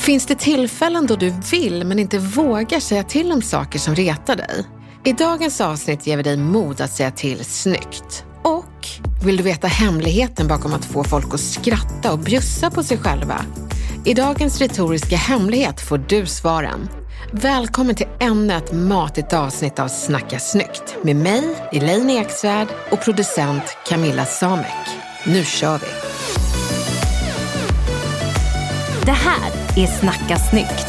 Finns det tillfällen då du vill men inte vågar säga till om saker som retar dig? I dagens avsnitt ger vi dig mod att säga till snyggt. Och vill du veta hemligheten bakom att få folk att skratta och bjussa på sig själva? I dagens retoriska hemlighet får du svaren. Välkommen till ännu ett matigt avsnitt av Snacka snyggt med mig, Elaine Eksvärd och producent Camilla Samek. Nu kör vi! Det här är Snacka snyggt.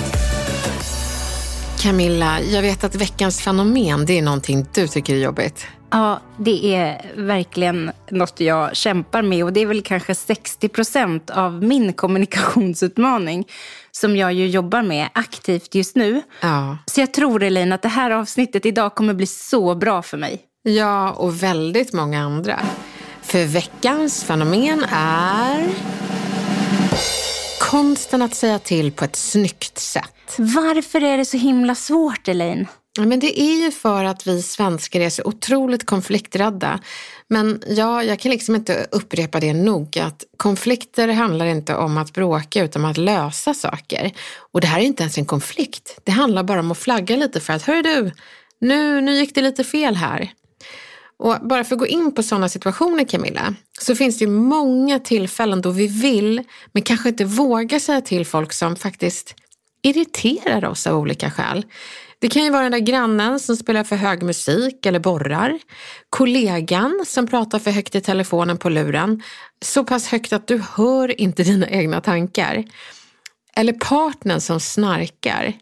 Camilla, jag vet att veckans fenomen, det är någonting du tycker är jobbigt. Ja, det är verkligen något jag kämpar med och det är väl kanske 60 procent av min kommunikationsutmaning som jag ju jobbar med aktivt just nu. Ja. Så jag tror, Elin, att det här avsnittet idag kommer bli så bra för mig. Ja, och väldigt många andra. För veckans fenomen är konsten att säga till på ett snyggt sätt. Varför är det så himla svårt, Elaine? Ja, Men det är ju för att vi svenskar är så otroligt konflikträdda. Men ja, jag kan liksom inte upprepa det nog att konflikter handlar inte om att bråka utan om att lösa saker. Och det här är inte ens en konflikt. Det handlar bara om att flagga lite för att, hör du, nu, nu gick det lite fel här. Och bara för att gå in på sådana situationer Camilla, så finns det ju många tillfällen då vi vill, men kanske inte vågar säga till folk som faktiskt irriterar oss av olika skäl. Det kan ju vara den där grannen som spelar för hög musik eller borrar. Kollegan som pratar för högt i telefonen på luren. Så pass högt att du hör inte dina egna tankar. Eller partnern som snarkar.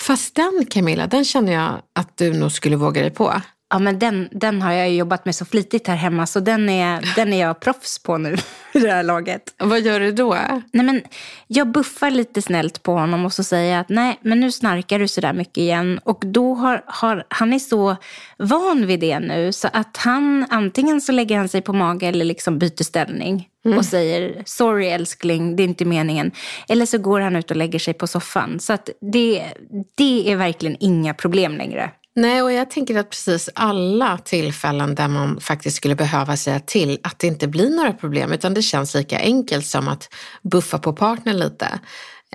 Fast den Camilla, den känner jag att du nog skulle våga dig på. Ja, men den, den har jag jobbat med så flitigt här hemma så den är, den är jag proffs på nu i det här laget. Vad gör du då? Nej, men jag buffar lite snällt på honom och så säger jag att nej, men nu snarkar du sådär mycket igen. Och då har, har han är så van vid det nu så att han antingen så lägger han sig på mage eller liksom byter ställning och säger sorry älskling, det är inte meningen. Eller så går han ut och lägger sig på soffan. Så att det, det är verkligen inga problem längre. Nej, och jag tänker att precis alla tillfällen där man faktiskt skulle behöva säga till att det inte blir några problem utan det känns lika enkelt som att buffa på partnern lite.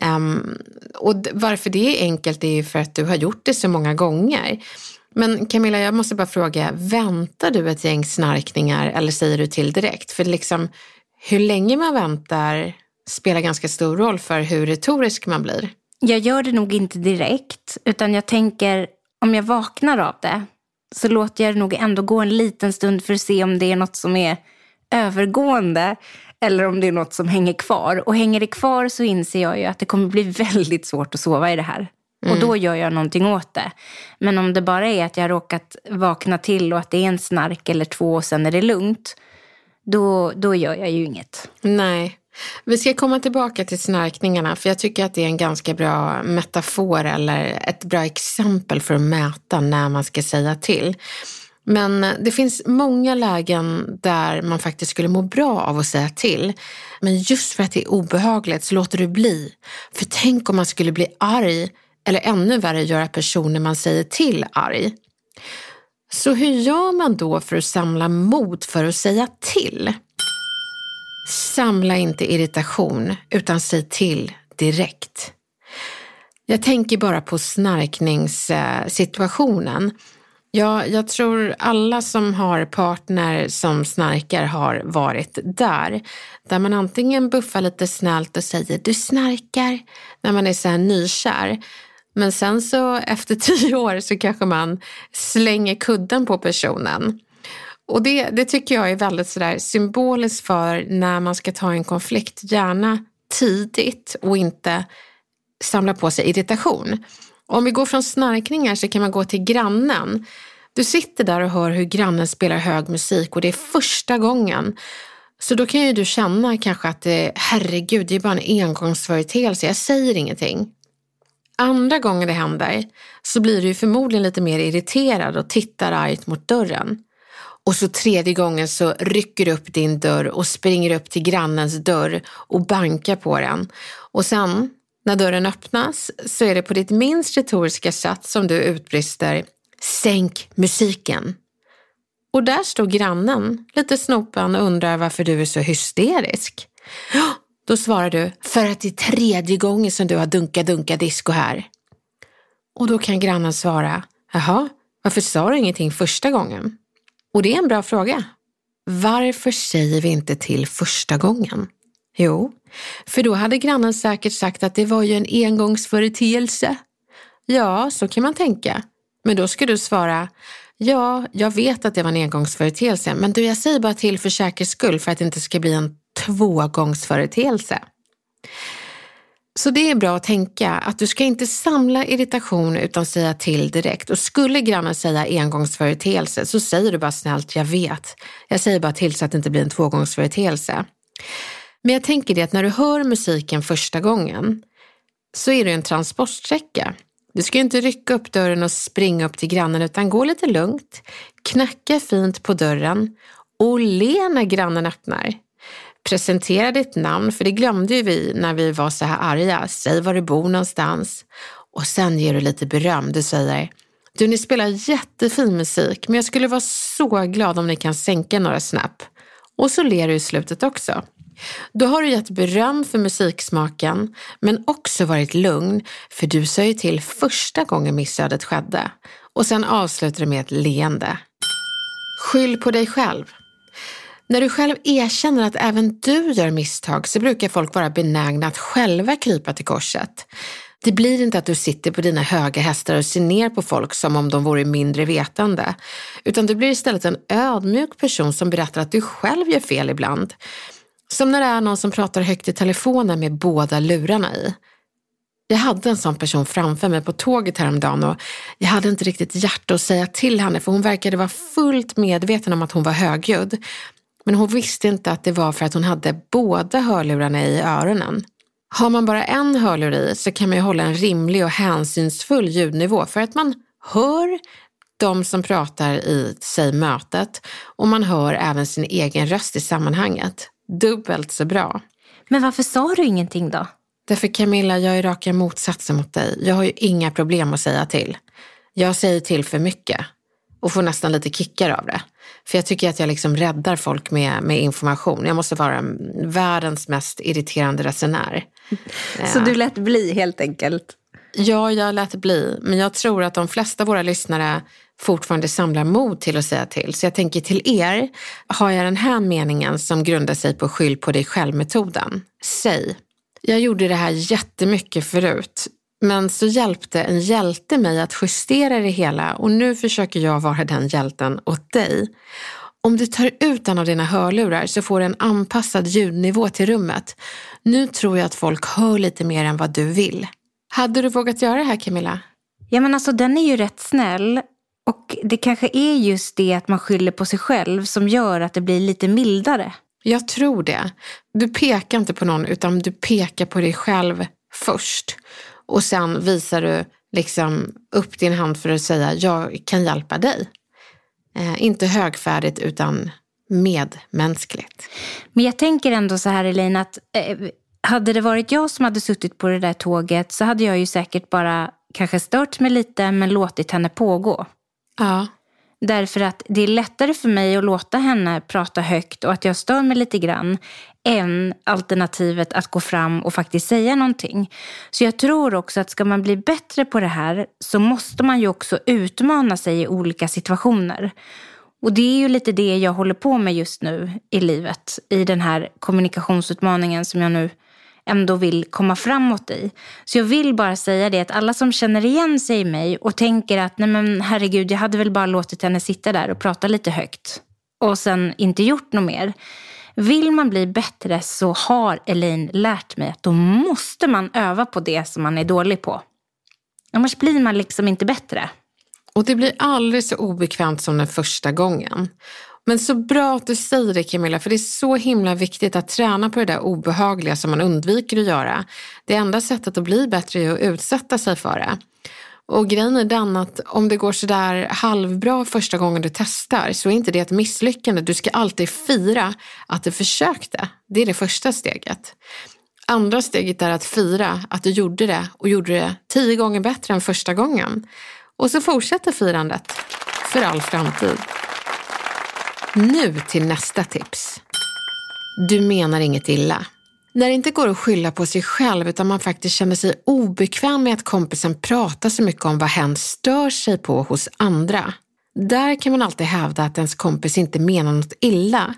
Um, och varför det är enkelt är ju för att du har gjort det så många gånger. Men Camilla, jag måste bara fråga, väntar du ett gäng snarkningar eller säger du till direkt? För liksom, hur länge man väntar spelar ganska stor roll för hur retorisk man blir. Jag gör det nog inte direkt, utan jag tänker om jag vaknar av det så låter jag det nog ändå gå en liten stund för att se om det är något som är övergående eller om det är något som hänger kvar. Och hänger det kvar så inser jag ju att det kommer bli väldigt svårt att sova i det här. Och då gör jag någonting åt det. Men om det bara är att jag har råkat vakna till och att det är en snark eller två och sen är det lugnt, då, då gör jag ju inget. Nej. Vi ska komma tillbaka till snarkningarna för jag tycker att det är en ganska bra metafor eller ett bra exempel för att mäta när man ska säga till. Men det finns många lägen där man faktiskt skulle må bra av att säga till. Men just för att det är obehagligt så låter du bli. För tänk om man skulle bli arg eller ännu värre göra personer man säger till arg. Så hur gör man då för att samla mod för att säga till? Samla inte irritation utan säg till direkt. Jag tänker bara på snarkningssituationen. Ja, jag tror alla som har partner som snarkar har varit där. Där man antingen buffar lite snällt och säger du snarkar när man är så här nykär. Men sen så efter tio år så kanske man slänger kudden på personen. Och det, det tycker jag är väldigt sådär symboliskt för när man ska ta en konflikt, gärna tidigt och inte samla på sig irritation. Om vi går från snarkningar så kan man gå till grannen. Du sitter där och hör hur grannen spelar hög musik och det är första gången. Så då kan ju du känna kanske att det, herregud, det är bara en engångsföreteelse, jag säger ingenting. Andra gången det händer så blir du förmodligen lite mer irriterad och tittar argt mot dörren. Och så tredje gången så rycker du upp din dörr och springer upp till grannens dörr och bankar på den. Och sen när dörren öppnas så är det på ditt minst retoriska sätt som du utbrister Sänk musiken. Och där står grannen, lite snopen och undrar varför du är så hysterisk. Då svarar du, för att det är tredje gången som du har dunka-dunka disco här. Och då kan grannen svara, jaha, varför sa du ingenting första gången? Och det är en bra fråga. Varför säger vi inte till första gången? Jo, för då hade grannen säkert sagt att det var ju en engångsföreteelse. Ja, så kan man tänka. Men då ska du svara, ja, jag vet att det var en engångsföreteelse, men du, jag säger bara till för säkerhets skull för att det inte ska bli en tvågångsföreteelse. Så det är bra att tänka att du ska inte samla irritation utan säga till direkt. Och skulle grannen säga engångsföreteelse så säger du bara snällt, jag vet. Jag säger bara till så att det inte blir en tvågångsföreteelse. Men jag tänker det att när du hör musiken första gången så är det en transportsträcka. Du ska inte rycka upp dörren och springa upp till grannen utan gå lite lugnt, knacka fint på dörren och le när grannen öppnar. Presentera ditt namn, för det glömde ju vi när vi var så här arga. Säg var du bor någonstans. Och sen ger du lite beröm. Du säger, du ni spelar jättefin musik, men jag skulle vara så glad om ni kan sänka några snäpp. Och så ler du i slutet också. Då har du gett beröm för musiksmaken, men också varit lugn, för du sa ju till första gången missödet skedde. Och sen avslutar du med ett leende. Skyll på dig själv. När du själv erkänner att även du gör misstag så brukar folk vara benägna att själva krypa till korset. Det blir inte att du sitter på dina höga hästar och ser ner på folk som om de vore mindre vetande, utan du blir istället en ödmjuk person som berättar att du själv gör fel ibland. Som när det är någon som pratar högt i telefonen med båda lurarna i. Jag hade en sån person framför mig på tåget häromdagen och jag hade inte riktigt hjärta att säga till henne för hon verkade vara fullt medveten om att hon var högljudd. Men hon visste inte att det var för att hon hade båda hörlurarna i öronen. Har man bara en hörlur i så kan man ju hålla en rimlig och hänsynsfull ljudnivå för att man hör de som pratar i sig mötet och man hör även sin egen röst i sammanhanget. Dubbelt så bra. Men varför sa du ingenting då? Därför Camilla, jag är raka motsatsen mot dig. Jag har ju inga problem att säga till. Jag säger till för mycket och får nästan lite kickar av det. För jag tycker att jag liksom räddar folk med, med information. Jag måste vara världens mest irriterande resenär. Så du lät bli helt enkelt? Ja, jag lät bli. Men jag tror att de flesta av våra lyssnare fortfarande samlar mod till att säga till. Så jag tänker till er har jag den här meningen som grundar sig på skyll på dig själv-metoden. Säg, jag gjorde det här jättemycket förut. Men så hjälpte en hjälte mig att justera det hela och nu försöker jag vara den hjälten åt dig. Om du tar ut en av dina hörlurar så får du en anpassad ljudnivå till rummet. Nu tror jag att folk hör lite mer än vad du vill. Hade du vågat göra det här Camilla? Ja men alltså den är ju rätt snäll. Och det kanske är just det att man skyller på sig själv som gör att det blir lite mildare. Jag tror det. Du pekar inte på någon utan du pekar på dig själv först. Och sen visar du liksom upp din hand för att säga jag kan hjälpa dig. Eh, inte högfärdigt utan medmänskligt. Men jag tänker ändå så här Elin att eh, hade det varit jag som hade suttit på det där tåget så hade jag ju säkert bara kanske stört mig lite men låtit henne pågå. Ja. Därför att det är lättare för mig att låta henne prata högt och att jag stör mig lite grann än alternativet att gå fram och faktiskt säga någonting. Så jag tror också att ska man bli bättre på det här så måste man ju också utmana sig i olika situationer. Och det är ju lite det jag håller på med just nu i livet, i den här kommunikationsutmaningen som jag nu ändå vill komma framåt i. Så jag vill bara säga det att alla som känner igen sig i mig och tänker att nej men herregud, jag hade väl bara låtit henne sitta där och prata lite högt och sen inte gjort något mer. Vill man bli bättre så har Elaine lärt mig att då måste man öva på det som man är dålig på. Annars blir man liksom inte bättre. Och det blir aldrig så obekvämt som den första gången. Men så bra att du säger det Camilla, för det är så himla viktigt att träna på det där obehagliga som man undviker att göra. Det enda sättet att bli bättre är att utsätta sig för det. Och grejen är den att om det går sådär halvbra första gången du testar så är inte det ett misslyckande. Du ska alltid fira att du försökte. Det är det första steget. Andra steget är att fira att du gjorde det och gjorde det tio gånger bättre än första gången. Och så fortsätter firandet för all framtid. Nu till nästa tips. Du menar inget illa. När det inte går att skylla på sig själv utan man faktiskt känner sig obekväm med att kompisen pratar så mycket om vad hen stör sig på hos andra. Där kan man alltid hävda att ens kompis inte menar något illa,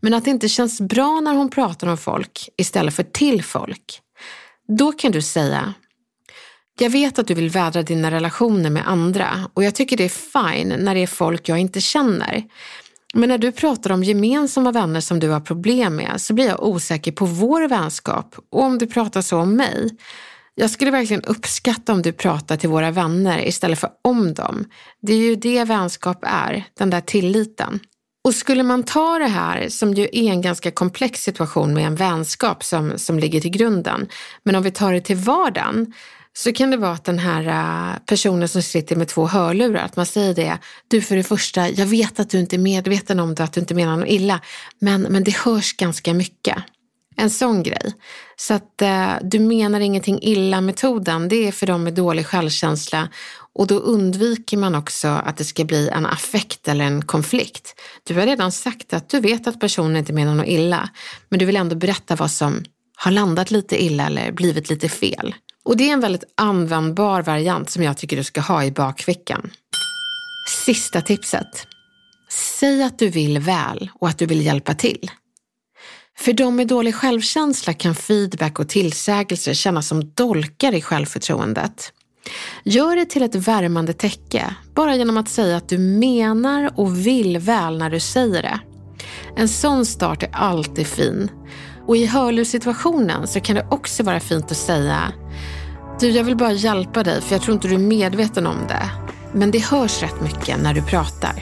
men att det inte känns bra när hon pratar om folk istället för till folk. Då kan du säga, jag vet att du vill vädra dina relationer med andra och jag tycker det är fine när det är folk jag inte känner. Men när du pratar om gemensamma vänner som du har problem med så blir jag osäker på vår vänskap och om du pratar så om mig. Jag skulle verkligen uppskatta om du pratar till våra vänner istället för om dem. Det är ju det vänskap är, den där tilliten. Och skulle man ta det här, som ju är en ganska komplex situation med en vänskap som, som ligger till grunden, men om vi tar det till vardagen, så kan det vara att den här äh, personen som sitter med två hörlurar, att man säger det, du för det första, jag vet att du inte är medveten om det, att du inte menar något illa, men, men det hörs ganska mycket. En sån grej. Så att eh, du menar ingenting illa-metoden, det är för dem med dålig självkänsla och då undviker man också att det ska bli en affekt eller en konflikt. Du har redan sagt att du vet att personen inte menar något illa, men du vill ändå berätta vad som har landat lite illa eller blivit lite fel. Och det är en väldigt användbar variant som jag tycker du ska ha i bakfickan. Sista tipset. Säg att du vill väl och att du vill hjälpa till. För de med dålig självkänsla kan feedback och tillsägelser kännas som dolkar i självförtroendet. Gör det till ett värmande täcke, bara genom att säga att du menar och vill väl när du säger det. En sån start är alltid fin. Och i hörlurssituationen så kan det också vara fint att säga du, jag vill bara hjälpa dig för jag tror inte du är medveten om det. Men det hörs rätt mycket när du pratar.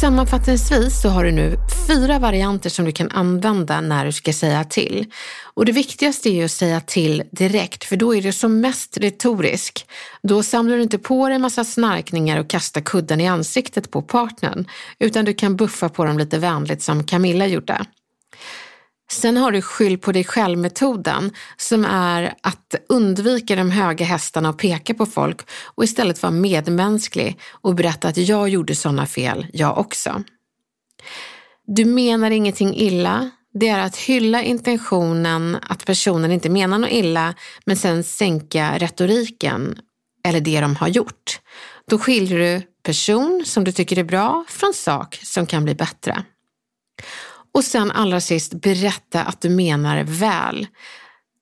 Sammanfattningsvis så har du nu fyra varianter som du kan använda när du ska säga till. Och det viktigaste är ju att säga till direkt, för då är det som mest retorisk. Då samlar du inte på dig en massa snarkningar och kastar kudden i ansiktet på partnern, utan du kan buffa på dem lite vänligt som Camilla gjorde. Sen har du skyll på dig själv-metoden som är att undvika de höga hästarna och peka på folk och istället vara medmänsklig och berätta att jag gjorde sådana fel, jag också. Du menar ingenting illa. Det är att hylla intentionen att personen inte menar något illa men sen sänka retoriken eller det de har gjort. Då skiljer du person som du tycker är bra från sak som kan bli bättre. Och sen allra sist, berätta att du menar väl.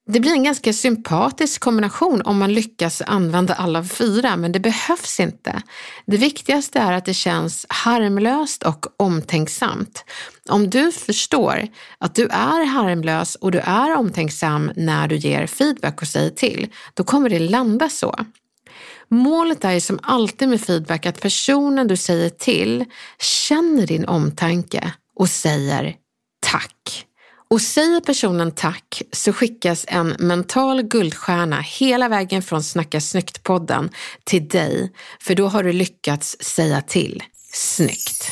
Det blir en ganska sympatisk kombination om man lyckas använda alla fyra, men det behövs inte. Det viktigaste är att det känns harmlöst och omtänksamt. Om du förstår att du är harmlös och du är omtänksam när du ger feedback och säger till, då kommer det landa så. Målet är ju som alltid med feedback att personen du säger till känner din omtanke och säger tack. Och säger personen tack så skickas en mental guldstjärna hela vägen från Snacka snyggt-podden till dig, för då har du lyckats säga till snyggt.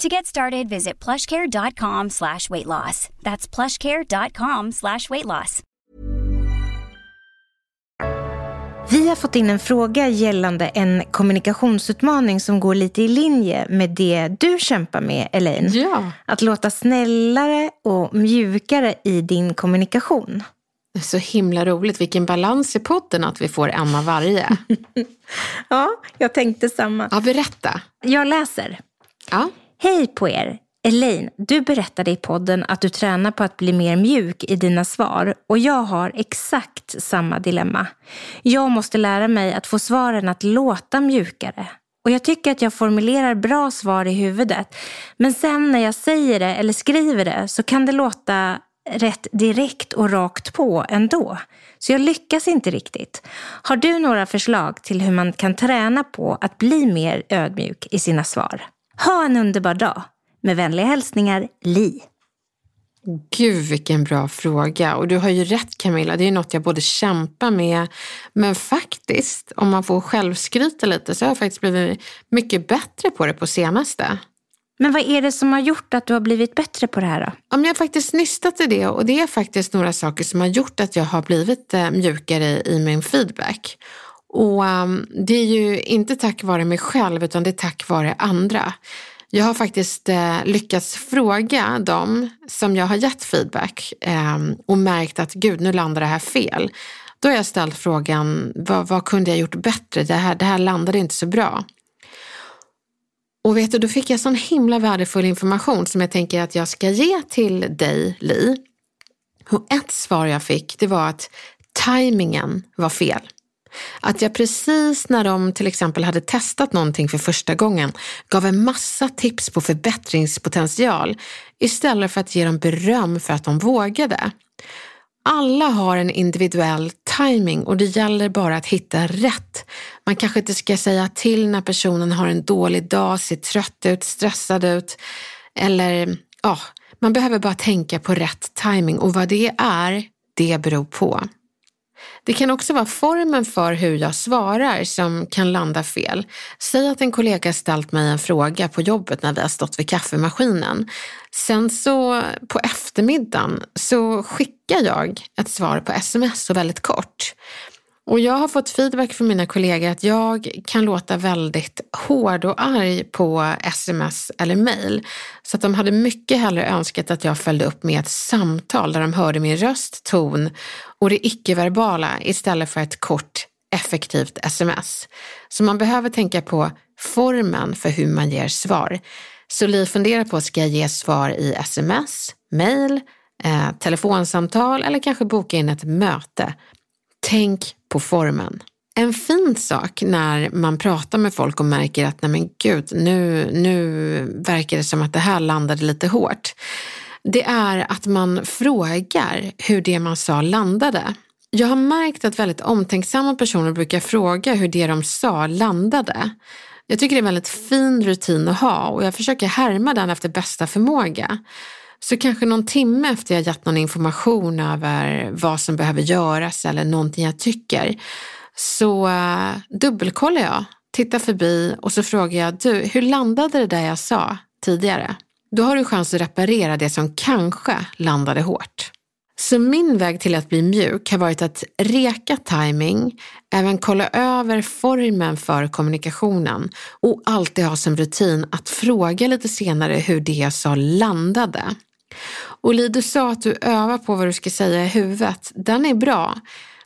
To get started, visit plushcare.com slash weight loss. That's plushcare.com slash weight loss. Vi har fått in en fråga gällande en kommunikationsutmaning som går lite i linje med det du kämpar med, Elaine. Ja. Att låta snällare och mjukare i din kommunikation. Det är så himla roligt. Vilken balans i podden att vi får en av varje. Ja, jag tänkte samma. Ja, berätta. Jag läser. Ja. Hej på er! Elaine, du berättade i podden att du tränar på att bli mer mjuk i dina svar och jag har exakt samma dilemma. Jag måste lära mig att få svaren att låta mjukare. Och jag tycker att jag formulerar bra svar i huvudet. Men sen när jag säger det eller skriver det så kan det låta rätt direkt och rakt på ändå. Så jag lyckas inte riktigt. Har du några förslag till hur man kan träna på att bli mer ödmjuk i sina svar? Ha en underbar dag! Med vänliga hälsningar, Li. Gud vilken bra fråga. Och du har ju rätt Camilla, det är något jag både kämpar med men faktiskt, om man får självskryta lite så har jag faktiskt blivit mycket bättre på det på senaste. Men vad är det som har gjort att du har blivit bättre på det här då? Ja, jag har faktiskt nystat i det och det är faktiskt några saker som har gjort att jag har blivit eh, mjukare i min feedback. Och um, det är ju inte tack vare mig själv utan det är tack vare andra. Jag har faktiskt eh, lyckats fråga dem som jag har gett feedback eh, och märkt att gud, nu landar det här fel. Då har jag ställt frågan, vad, vad kunde jag gjort bättre? Det här, det här landade inte så bra. Och vet du, då fick jag sån himla värdefull information som jag tänker att jag ska ge till dig, Li. Och ett svar jag fick, det var att tajmingen var fel. Att jag precis när de till exempel hade testat någonting för första gången gav en massa tips på förbättringspotential istället för att ge dem beröm för att de vågade. Alla har en individuell timing och det gäller bara att hitta rätt. Man kanske inte ska säga till när personen har en dålig dag, ser trött ut, stressad ut eller ja, man behöver bara tänka på rätt timing och vad det är, det beror på. Det kan också vara formen för hur jag svarar som kan landa fel. Säg att en kollega ställt mig en fråga på jobbet när vi har stått vid kaffemaskinen. Sen så på eftermiddagen så skickar jag ett svar på sms och väldigt kort. Och jag har fått feedback från mina kollegor att jag kan låta väldigt hård och arg på sms eller mail. Så att de hade mycket hellre önskat att jag följde upp med ett samtal där de hörde min röst, ton och det icke-verbala istället för ett kort effektivt sms. Så man behöver tänka på formen för hur man ger svar. Så Li funderar på, ska jag ge svar i sms, mail, eh, telefonsamtal eller kanske boka in ett möte? Tänk på formen. En fin sak när man pratar med folk och märker att nej men gud, nu, nu verkar det som att det här landade lite hårt. Det är att man frågar hur det man sa landade. Jag har märkt att väldigt omtänksamma personer brukar fråga hur det de sa landade. Jag tycker det är en väldigt fin rutin att ha och jag försöker härma den efter bästa förmåga. Så kanske någon timme efter jag gett någon information över vad som behöver göras eller någonting jag tycker så uh, dubbelkollar jag, tittar förbi och så frågar jag, du, hur landade det där jag sa tidigare? Då har du chans att reparera det som kanske landade hårt. Så min väg till att bli mjuk har varit att reka timing, även kolla över formen för kommunikationen och alltid ha som rutin att fråga lite senare hur det jag sa landade. Och Li, du sa att du övar på vad du ska säga i huvudet. Den är bra.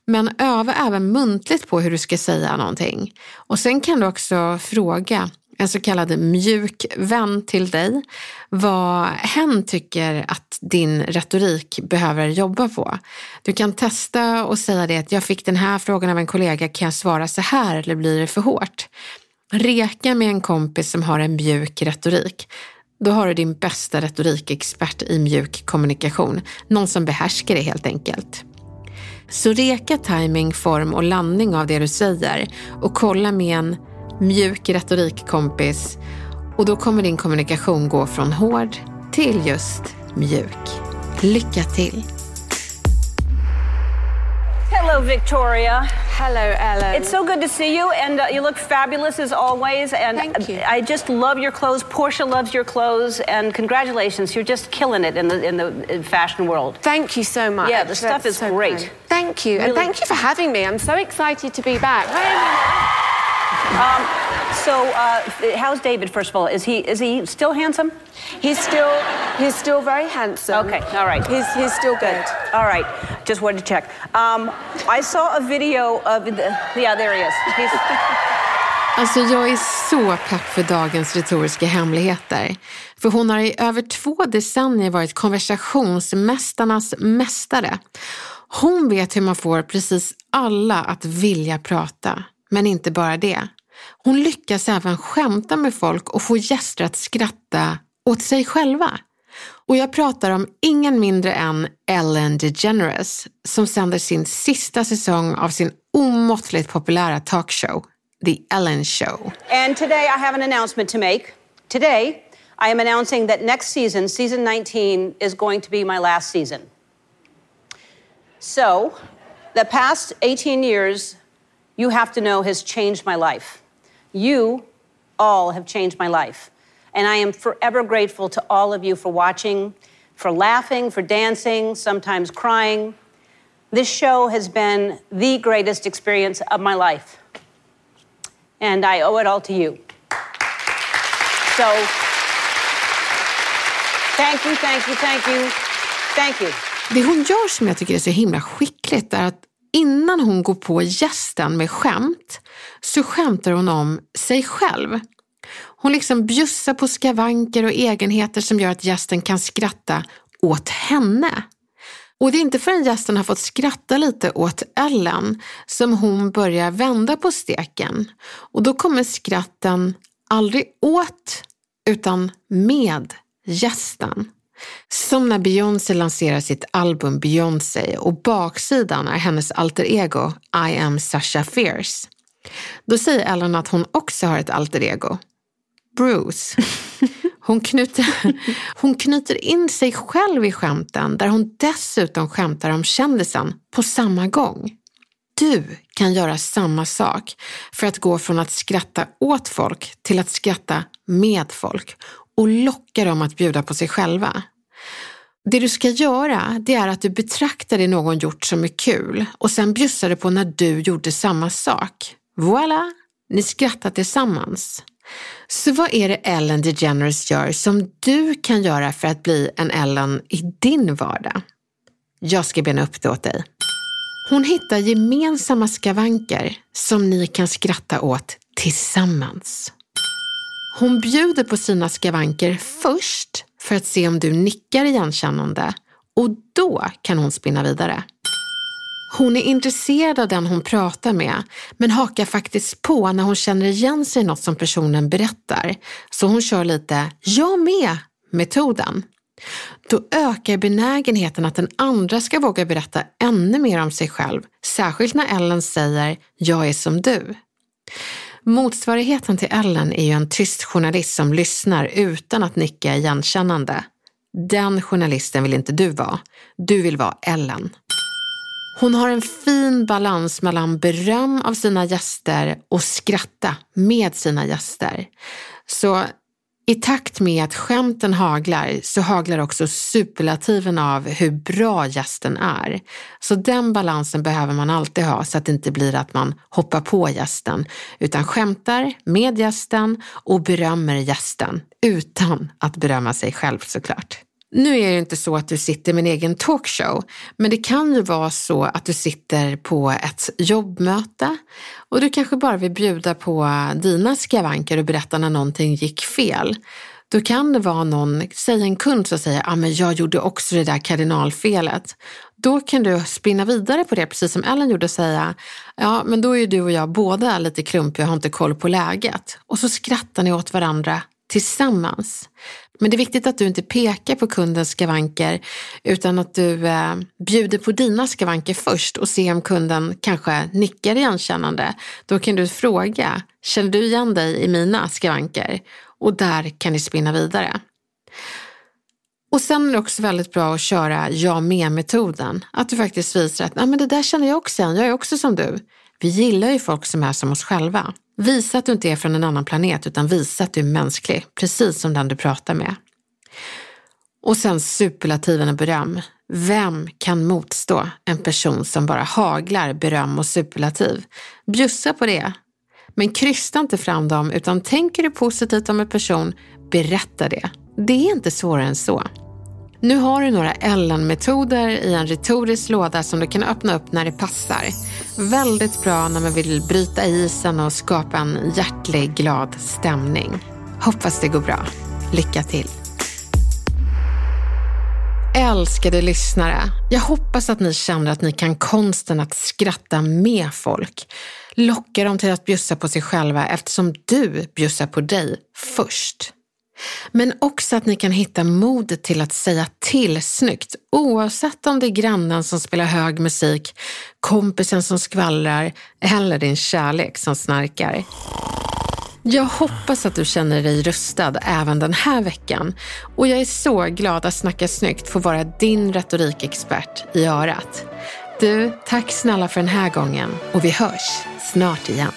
Men öva även muntligt på hur du ska säga någonting. Och sen kan du också fråga en så kallad mjuk vän till dig vad hen tycker att din retorik behöver jobba på. Du kan testa och säga det att jag fick den här frågan av en kollega, kan jag svara så här eller blir det för hårt? Reka med en kompis som har en mjuk retorik. Då har du din bästa retorikexpert i mjuk kommunikation. Någon som behärskar det helt enkelt. Så reka timing, form och landning av det du säger och kolla med en mjuk retorikkompis och då kommer din kommunikation gå från hård till just mjuk. Lycka till! Hello, Victoria. Hello, Ellen. It's so good to see you, and uh, you look fabulous as always. And Thank you. I just love your clothes. Portia loves your clothes, and congratulations, you're just killing it in the in the fashion world. Thank you so much. Yeah, the stuff is so great. Thank you, and thank you for having me. I'm so excited to be back. So, uh, how's David? First of all, is he is he still handsome? He's still, he's still very handsome. Okay, all right. He's, he's still good. All right, just wanted to check. Um, I saw a video of the. Yeah, there he is. He's, Alltså jag är så pepp för dagens retoriska hemligheter. För hon har i över två decennier varit konversationsmästarnas mästare. Hon vet hur man får precis alla att vilja prata. Men inte bara det. Hon lyckas även skämta med folk och få gäster att skratta åt sig själva. Och jag pratar om ingen mindre än Ellen DeGeneres som sänder sin sista säsong av sin omåttligt populära talkshow, The Ellen Show. And today I have an announcement to make. Today I am announcing that next season, season 19, is going to be my last season. So, the past 18 years, you have to know, has changed my life. You all have changed my life. And I am forever grateful to all of you for watching, for laughing, for dancing, sometimes crying. This show has been the greatest experience of my life and I owe it all to you. So, thank you, thank you, thank you, thank you. Det hon gör som jag tycker är så himla skickligt är att innan hon går på gästen med skämt så skämtar hon om sig själv. Hon liksom bjussar på skavanker och egenheter som gör att gästen kan skratta åt henne. Och det är inte förrän gästen har fått skratta lite åt Ellen som hon börjar vända på steken. Och då kommer skratten aldrig åt utan med gästen. Som när Beyoncé lanserar sitt album Beyoncé och baksidan är hennes alter ego I am Sasha Fierce. Då säger Ellen att hon också har ett alter ego. Bruce. Hon knyter, hon knyter in sig själv i skämten där hon dessutom skämtar om kändisen på samma gång. Du kan göra samma sak för att gå från att skratta åt folk till att skratta med folk och locka dem att bjuda på sig själva. Det du ska göra det är att du betraktar det någon gjort som är kul och sen bjussar du på när du gjorde samma sak. Voila! ni skrattar tillsammans. Så vad är det Ellen DeGeneres gör som du kan göra för att bli en Ellen i din vardag? Jag ska bena upp det åt dig. Hon hittar gemensamma skavanker som ni kan skratta åt tillsammans. Hon bjuder på sina skavanker först för att se om du nickar igenkännande och då kan hon spinna vidare. Hon är intresserad av den hon pratar med men hakar faktiskt på när hon känner igen sig i något som personen berättar. Så hon kör lite “jag med”-metoden. Då ökar benägenheten att den andra ska våga berätta ännu mer om sig själv, särskilt när Ellen säger “jag är som du”. Motsvarigheten till Ellen är ju en tyst journalist som lyssnar utan att nicka igenkännande. Den journalisten vill inte du vara. Du vill vara Ellen. Hon har en fin balans mellan beröm av sina gäster och skratta med sina gäster. Så i takt med att skämten haglar så haglar också superlativen av hur bra gästen är. Så den balansen behöver man alltid ha så att det inte blir att man hoppar på gästen utan skämtar med gästen och berömmer gästen utan att berömma sig själv såklart. Nu är det inte så att du sitter med en egen talkshow, men det kan ju vara så att du sitter på ett jobbmöte och du kanske bara vill bjuda på dina skavanker och berätta när någonting gick fel. Då kan det vara någon, säg en kund som säger, ja ah, men jag gjorde också det där kardinalfelet. Då kan du spinna vidare på det, precis som Ellen gjorde och säga, ja men då är du och jag båda lite klumpiga och har inte koll på läget. Och så skrattar ni åt varandra tillsammans. Men det är viktigt att du inte pekar på kundens skavanker utan att du eh, bjuder på dina skavanker först och ser om kunden kanske nickar igenkännande. Då kan du fråga, känner du igen dig i mina skavanker? Och där kan ni spinna vidare. Och sen är det också väldigt bra att köra jag med-metoden. Att du faktiskt visar att Nej, men det där känner jag också igen, jag är också som du. Vi gillar ju folk som är som oss själva. Visa att du inte är från en annan planet utan visa att du är mänsklig, precis som den du pratar med. Och sen superlativen och beröm. Vem kan motstå en person som bara haglar beröm och superlativ? Bjussa på det. Men krysta inte fram dem utan tänker du positivt om en person, berätta det. Det är inte svårare än så. Nu har du några Ellen-metoder i en retorisk låda som du kan öppna upp när det passar. Väldigt bra när man vill bryta isen och skapa en hjärtlig, glad stämning. Hoppas det går bra. Lycka till! Älskade lyssnare, jag hoppas att ni känner att ni kan konsten att skratta med folk. Locka dem till att bjussa på sig själva eftersom du bjussar på dig först. Men också att ni kan hitta modet till att säga till snyggt oavsett om det är grannen som spelar hög musik, kompisen som skvallrar eller din kärlek som snarkar. Jag hoppas att du känner dig rustad även den här veckan och jag är så glad att Snacka snyggt får vara din retorikexpert i örat. Du, tack snälla för den här gången och vi hörs snart igen.